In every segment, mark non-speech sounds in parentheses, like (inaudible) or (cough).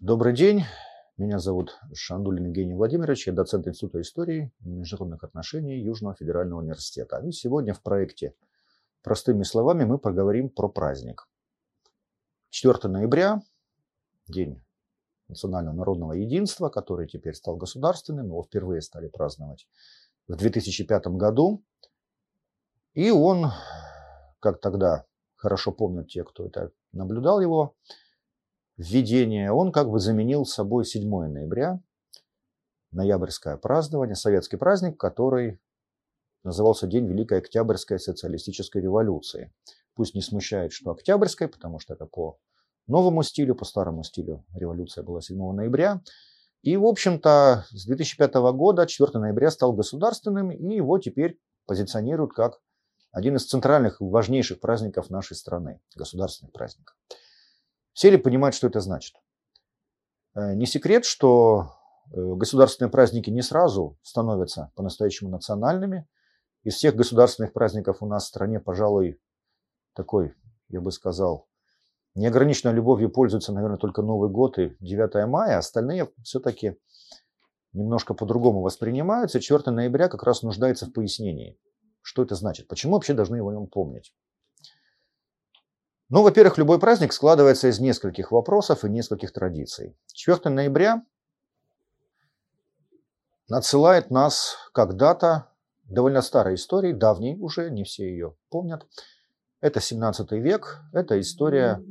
Добрый день. Меня зовут Шандулин Евгений Владимирович. Я доцент Института истории и международных отношений Южного федерального университета. И сегодня в проекте «Простыми словами» мы поговорим про праздник. 4 ноября, день национального народного единства, который теперь стал государственным, его впервые стали праздновать в 2005 году. И он, как тогда хорошо помнят те, кто это наблюдал его, введение, он как бы заменил собой 7 ноября, ноябрьское празднование, советский праздник, который назывался День Великой Октябрьской социалистической революции. Пусть не смущает, что Октябрьской, потому что это по новому стилю, по старому стилю революция была 7 ноября. И, в общем-то, с 2005 года 4 ноября стал государственным, и его теперь позиционируют как один из центральных важнейших праздников нашей страны, государственных праздников. Все ли понимают, что это значит? Э, не секрет, что э, государственные праздники не сразу становятся по-настоящему национальными. Из всех государственных праздников у нас в стране, пожалуй, такой, я бы сказал, неограниченной любовью пользуется, наверное, только Новый год и 9 мая. Остальные все-таки немножко по-другому воспринимаются. 4 ноября как раз нуждается в пояснении. Что это значит? Почему вообще должны его помнить? Ну, во-первых, любой праздник складывается из нескольких вопросов и нескольких традиций. 4 ноября надсылает нас когда-то довольно старой истории, давней уже, не все ее помнят. Это 17 век, это история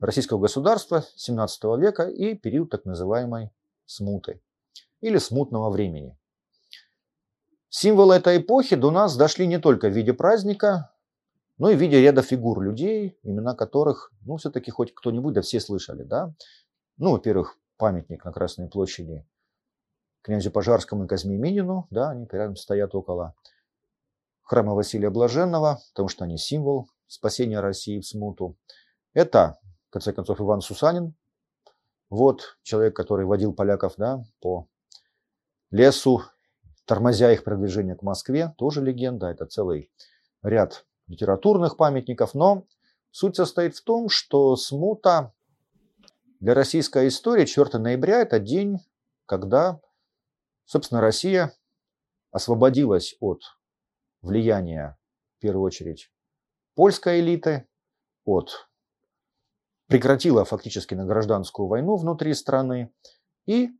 российского государства 17 века и период так называемой смуты или смутного времени. Символы этой эпохи до нас дошли не только в виде праздника, но и в виде ряда фигур людей, имена которых, ну, все-таки хоть кто-нибудь, да все слышали, да. Ну, во-первых, памятник на Красной площади князю Пожарскому и Казьме Минину, да, они рядом стоят около храма Василия Блаженного, потому что они символ спасения России в смуту. Это, в конце концов, Иван Сусанин, вот человек, который водил поляков да, по лесу, тормозя их продвижение к Москве, тоже легенда, это целый ряд литературных памятников, но суть состоит в том, что смута для российской истории 4 ноября – это день, когда, собственно, Россия освободилась от влияния, в первую очередь, польской элиты, от прекратила фактически на гражданскую войну внутри страны и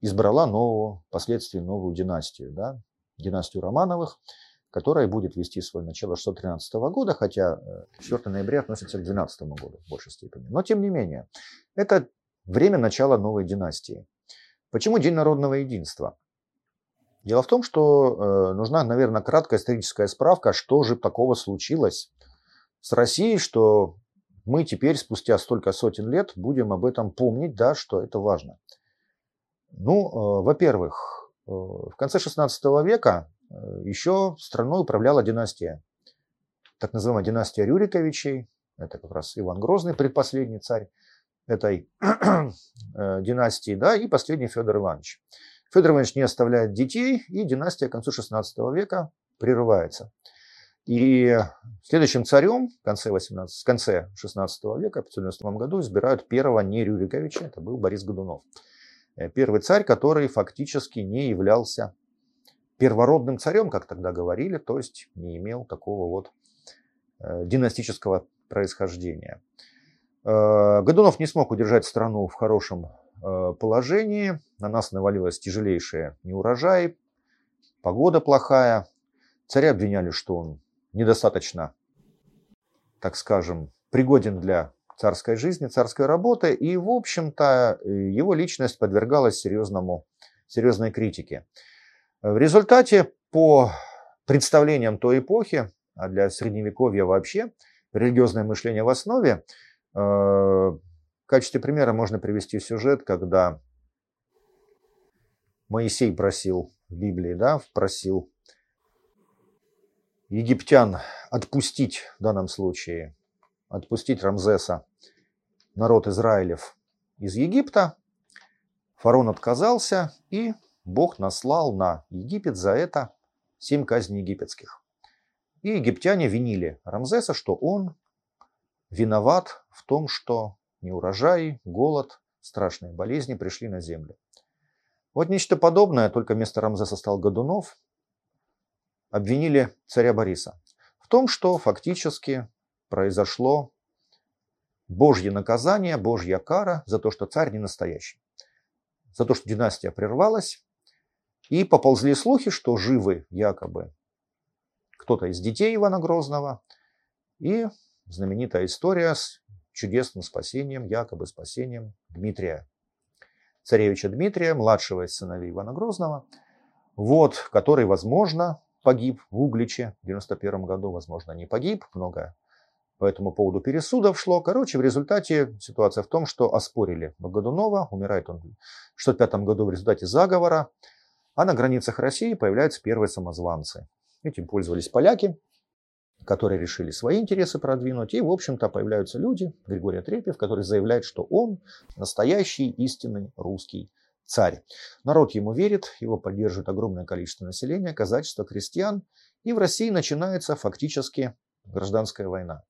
избрала новую, впоследствии новую династию, да, династию Романовых – которая будет вести свое начало 613 года, хотя 4 э, ноября относится к 12 году в большей степени. Но тем не менее, это время начала новой династии. Почему День народного единства? Дело в том, что э, нужна, наверное, краткая историческая справка, что же такого случилось с Россией, что мы теперь, спустя столько сотен лет, будем об этом помнить, да, что это важно. Ну, э, во-первых, в конце 16 века еще страной управляла династия, так называемая династия Рюриковичей. Это как раз Иван Грозный, предпоследний царь этой (clears throat) э, династии, да, и последний Федор Иванович. Федор Иванович не оставляет детей, и династия к концу 16 века прерывается. И следующим царем в конце, 18, в конце 16 века, в 590 году, избирают первого не Рюриковича, это был Борис Годунов. Э, первый царь, который фактически не являлся первородным царем, как тогда говорили, то есть не имел такого вот э, династического происхождения. Э, Годунов не смог удержать страну в хорошем э, положении. На нас навалилось тяжелейшее неурожай, погода плохая. Царя обвиняли, что он недостаточно, так скажем, пригоден для царской жизни, царской работы. И, в общем-то, его личность подвергалась серьезному, серьезной критике. В результате, по представлениям той эпохи, а для средневековья вообще, религиозное мышление в основе, э, в качестве примера можно привести сюжет, когда Моисей просил в Библии, да, просил египтян отпустить, в данном случае, отпустить Рамзеса, народ Израилев из Египта. Фарон отказался, и Бог наслал на Египет за это семь казней египетских. И египтяне винили Рамзеса, что он виноват в том, что неурожай, голод страшные болезни пришли на землю. Вот нечто подобное, только вместо Рамзеса стал Годунов, обвинили царя Бориса в том, что фактически произошло Божье наказание, Божья кара за то, что царь не настоящий. За то, что династия прервалась, и поползли слухи, что живы якобы кто-то из детей Ивана Грозного, и знаменитая история с чудесным спасением, якобы спасением Дмитрия, царевича Дмитрия, младшего из сыновей Ивана Грозного, вот, который, возможно, погиб в Угличе в 91 году, возможно, не погиб, много по этому поводу пересудов шло. Короче, в результате ситуация в том, что оспорили Богодунова, умирает он в 65 году в результате заговора, а на границах России появляются первые самозванцы. Этим пользовались поляки, которые решили свои интересы продвинуть. И, в общем-то, появляются люди, Григорий Отрепьев, который заявляет, что он настоящий истинный русский царь. Народ ему верит, его поддерживает огромное количество населения, казачество, крестьян. И в России начинается фактически гражданская война.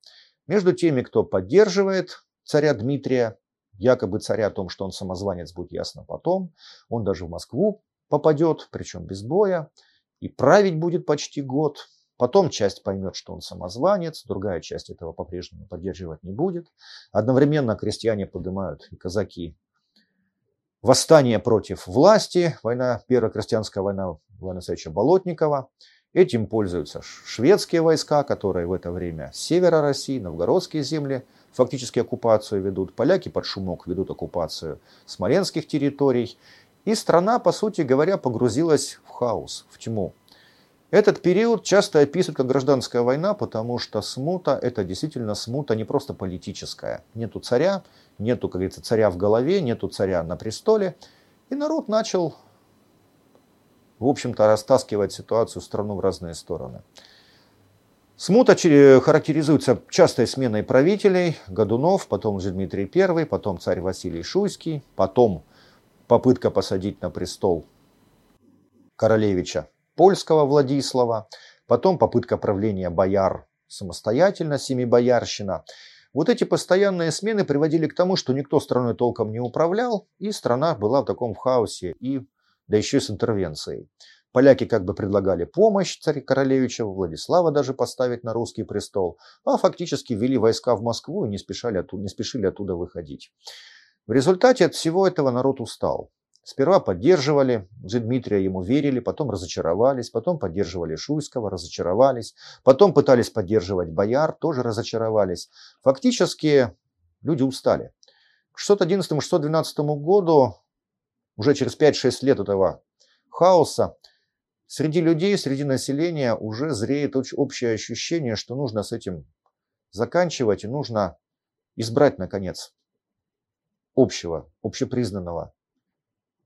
Между теми, кто поддерживает царя Дмитрия, якобы царя о том, что он самозванец, будет ясно потом. Он даже в Москву попадет, причем без боя, и править будет почти год. Потом часть поймет, что он самозванец, другая часть этого по-прежнему поддерживать не будет. Одновременно крестьяне поднимают и казаки восстание против власти, война, первая крестьянская война Ивана Алексеевича Болотникова. Этим пользуются шведские войска, которые в это время с севера России, новгородские земли фактически оккупацию ведут. Поляки под шумок ведут оккупацию смоленских территорий. И страна, по сути говоря, погрузилась в хаос, в тьму. Этот период часто описывают как гражданская война, потому что смута – это действительно смута не просто политическая. Нету царя, нету, как говорится, царя в голове, нету царя на престоле. И народ начал, в общем-то, растаскивать ситуацию страну в разные стороны. Смута характеризуется частой сменой правителей, Годунов, потом же Дмитрий I, потом царь Василий Шуйский, потом попытка посадить на престол королевича польского Владислава, потом попытка правления бояр самостоятельно, семибоярщина. Вот эти постоянные смены приводили к тому, что никто страной толком не управлял, и страна была в таком хаосе, и, да еще и с интервенцией. Поляки как бы предлагали помощь царя королевича Владислава даже поставить на русский престол, а фактически ввели войска в Москву и не, спешали оттуда, не спешили оттуда выходить. В результате от всего этого народ устал. Сперва поддерживали Дмитрия, ему верили, потом разочаровались, потом поддерживали Шуйского, разочаровались, потом пытались поддерживать бояр, тоже разочаровались. Фактически люди устали. К 611-612 году, уже через 5-6 лет этого хаоса, среди людей, среди населения уже зреет общее ощущение, что нужно с этим заканчивать и нужно избрать, наконец, общего, общепризнанного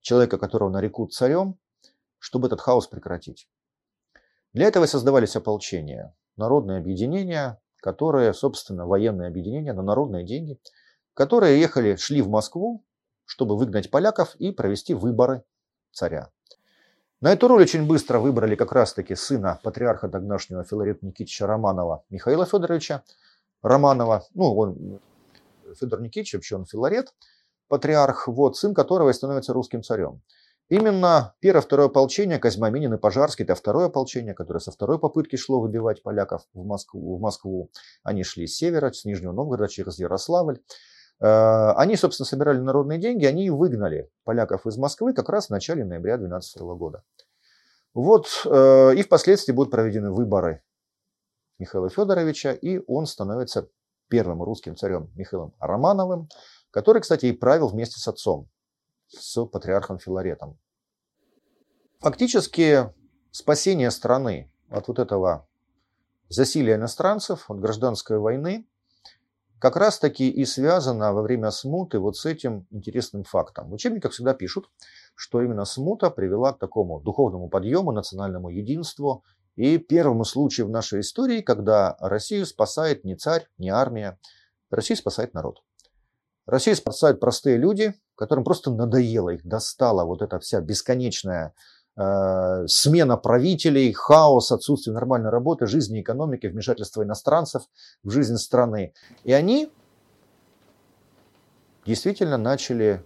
человека, которого нарекут царем, чтобы этот хаос прекратить. Для этого создавались ополчения, народные объединения, которые, собственно, военные объединения на народные деньги, которые ехали, шли в Москву, чтобы выгнать поляков и провести выборы царя. На эту роль очень быстро выбрали как раз-таки сына патриарха тогдашнего Филарета Никитича Романова Михаила Федоровича Романова. Ну, он Федор Никитич, вообще он Филарет – патриарх, вот, сын которого и становится русским царем. Именно первое-второе ополчение, Козьмаминин и Пожарский, это второе ополчение, которое со второй попытки шло выбивать поляков в Москву. В Москву. Они шли с севера, с Нижнего Новгорода, через Ярославль. Э, они, собственно, собирали народные деньги, они выгнали поляков из Москвы как раз в начале ноября 2012 года. Вот, э, и впоследствии будут проведены выборы Михаила Федоровича, и он становится первым русским царем Михаилом Романовым который, кстати, и правил вместе с отцом, с патриархом Филаретом. Фактически спасение страны от вот этого засилия иностранцев, от гражданской войны, как раз таки и связано во время смуты вот с этим интересным фактом. В учебниках всегда пишут, что именно смута привела к такому духовному подъему, национальному единству и первому случаю в нашей истории, когда Россию спасает не царь, не армия, Россию спасает народ. Россию спасают простые люди, которым просто надоело, их достала вот эта вся бесконечная э, смена правителей, хаос, отсутствие нормальной работы, жизни, экономики, вмешательства иностранцев в жизнь страны. И они действительно начали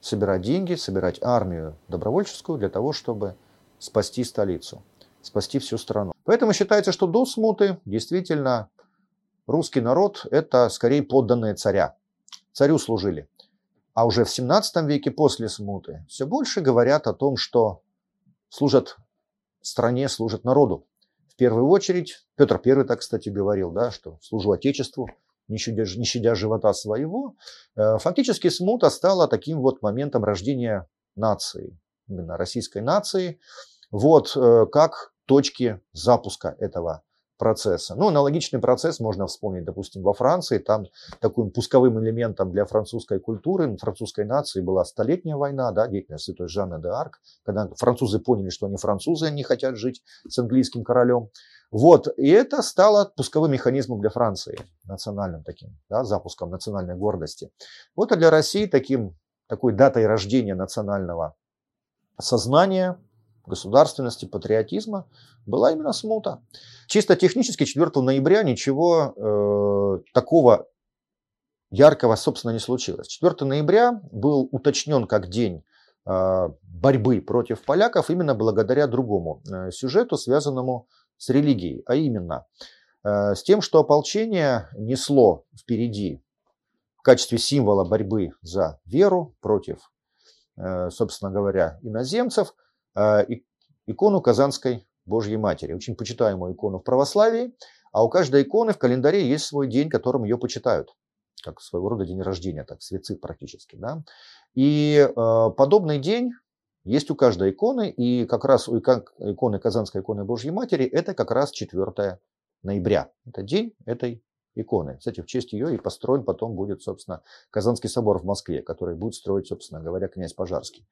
собирать деньги, собирать армию добровольческую для того, чтобы спасти столицу, спасти всю страну. Поэтому считается, что до смуты действительно русский народ – это скорее подданные царя. Царю служили. А уже в 17 веке после смуты все больше говорят о том, что служат стране, служат народу. В первую очередь, Петр I так, кстати, говорил, да, что служу Отечеству, не щадя, не щадя живота своего. Э, фактически смута стала таким вот моментом рождения нации, именно российской нации, вот э, как точки запуска этого процесса. Ну, аналогичный процесс можно вспомнить, допустим, во Франции. Там таким пусковым элементом для французской культуры, французской нации была Столетняя война, да, деятельность святой Жанны де Арк, когда французы поняли, что они французы, они хотят жить с английским королем. Вот, и это стало пусковым механизмом для Франции, национальным таким, да, запуском национальной гордости. Вот а для России таким, такой датой рождения национального сознания, государственности, патриотизма была именно смута. Чисто технически 4 ноября ничего э, такого яркого, собственно, не случилось. 4 ноября был уточнен как день э, борьбы против поляков именно благодаря другому э, сюжету, связанному с религией, а именно э, с тем, что ополчение несло впереди в качестве символа борьбы за веру против, э, собственно говоря, иноземцев – икону Казанской Божьей Матери, очень почитаемую икону в православии, а у каждой иконы в календаре есть свой день, которым ее почитают, как своего рода день рождения, так свецит практически. Да? И э, подобный день есть у каждой иконы, и как раз у иконы Казанской иконы Божьей Матери это как раз 4 ноября. Это день этой иконы. Кстати, в честь ее и построен потом будет, собственно, Казанский собор в Москве, который будет строить, собственно говоря, князь Пожарский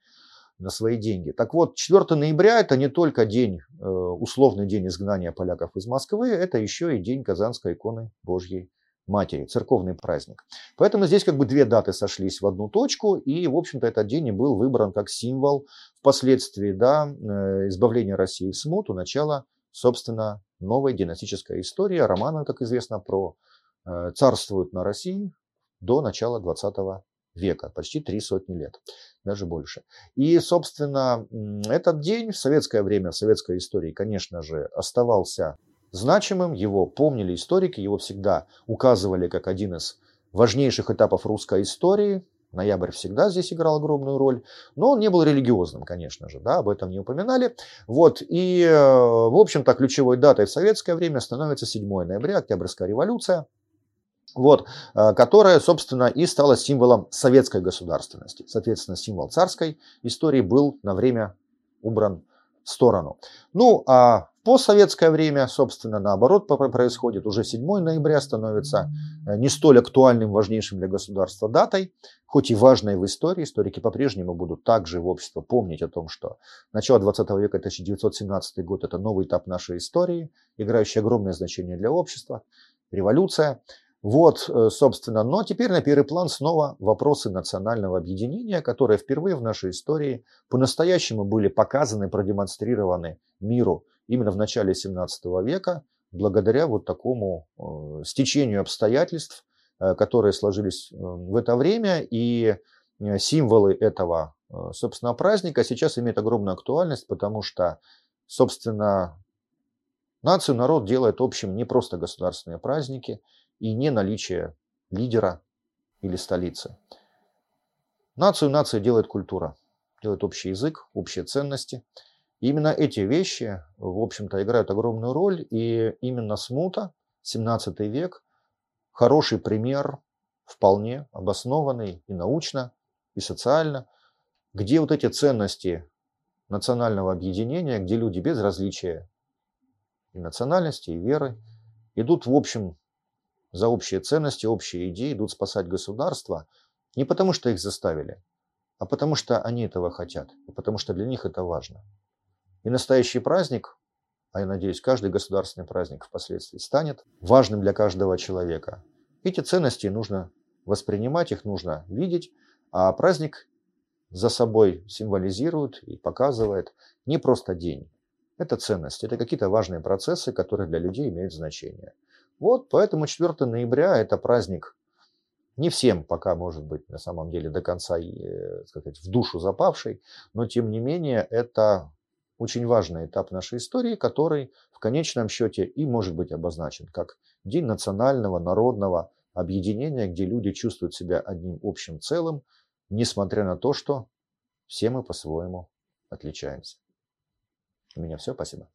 на свои деньги. Так вот, 4 ноября это не только день, э, условный день изгнания поляков из Москвы, это еще и день Казанской иконы Божьей Матери, церковный праздник. Поэтому здесь как бы две даты сошлись в одну точку, и, в общем-то, этот день и был выбран как символ впоследствии да, э, избавления России в смуту, начала, собственно, новой династической истории. Романы, как известно, про э, царствуют на России до начала 20 века, почти три сотни лет, даже больше. И, собственно, этот день в советское время, в советской истории, конечно же, оставался значимым, его помнили историки, его всегда указывали как один из важнейших этапов русской истории, Ноябрь всегда здесь играл огромную роль, но он не был религиозным, конечно же, да, об этом не упоминали. Вот, и, э, в общем-то, ключевой датой в советское время становится 7 ноября, Октябрьская революция, вот, э, которая, собственно, и стала символом советской государственности. Соответственно, символ царской истории был на время убран в сторону. Ну, а постсоветское время, собственно, наоборот происходит. Уже 7 ноября становится э, не столь актуальным, важнейшим для государства датой, хоть и важной в истории. Историки по-прежнему будут также в обществе помнить о том, что начало 20 века, 1917 год, это новый этап нашей истории, играющий огромное значение для общества, революция – вот, э, собственно, но теперь на первый план снова вопросы национального объединения, которые впервые в нашей истории по-настоящему были показаны, продемонстрированы миру именно в начале 17 века, благодаря вот такому э, стечению обстоятельств, э, которые сложились в это время, и символы этого, собственно, праздника сейчас имеют огромную актуальность, потому что, собственно, нацию народ делает общим не просто государственные праздники – и не наличие лидера или столицы. Нацию нация делает культура, делает общий язык, общие ценности. И именно эти вещи, в общем-то, играют огромную роль. И именно смута, 17 век, хороший пример, вполне обоснованный и научно, и социально, где вот эти ценности национального объединения, где люди без различия и национальности, и веры идут в общем за общие ценности, общие идеи идут спасать государство не потому, что их заставили, а потому что они этого хотят, и потому что для них это важно. И настоящий праздник, а я надеюсь, каждый государственный праздник впоследствии станет важным для каждого человека. Эти ценности нужно воспринимать, их нужно видеть, а праздник за собой символизирует и показывает не просто день. Это ценность, это какие-то важные процессы, которые для людей имеют значение. Вот, поэтому 4 ноября – это праздник Не всем пока, может быть, на самом деле до конца э, сказать, в душу запавший, но тем не менее это очень важный этап нашей истории, который в конечном счете и может быть обозначен как День национального, народного объединения, где люди чувствуют себя одним общим целым, несмотря на то, что все мы по-своему отличаемся. У меня все, спасибо.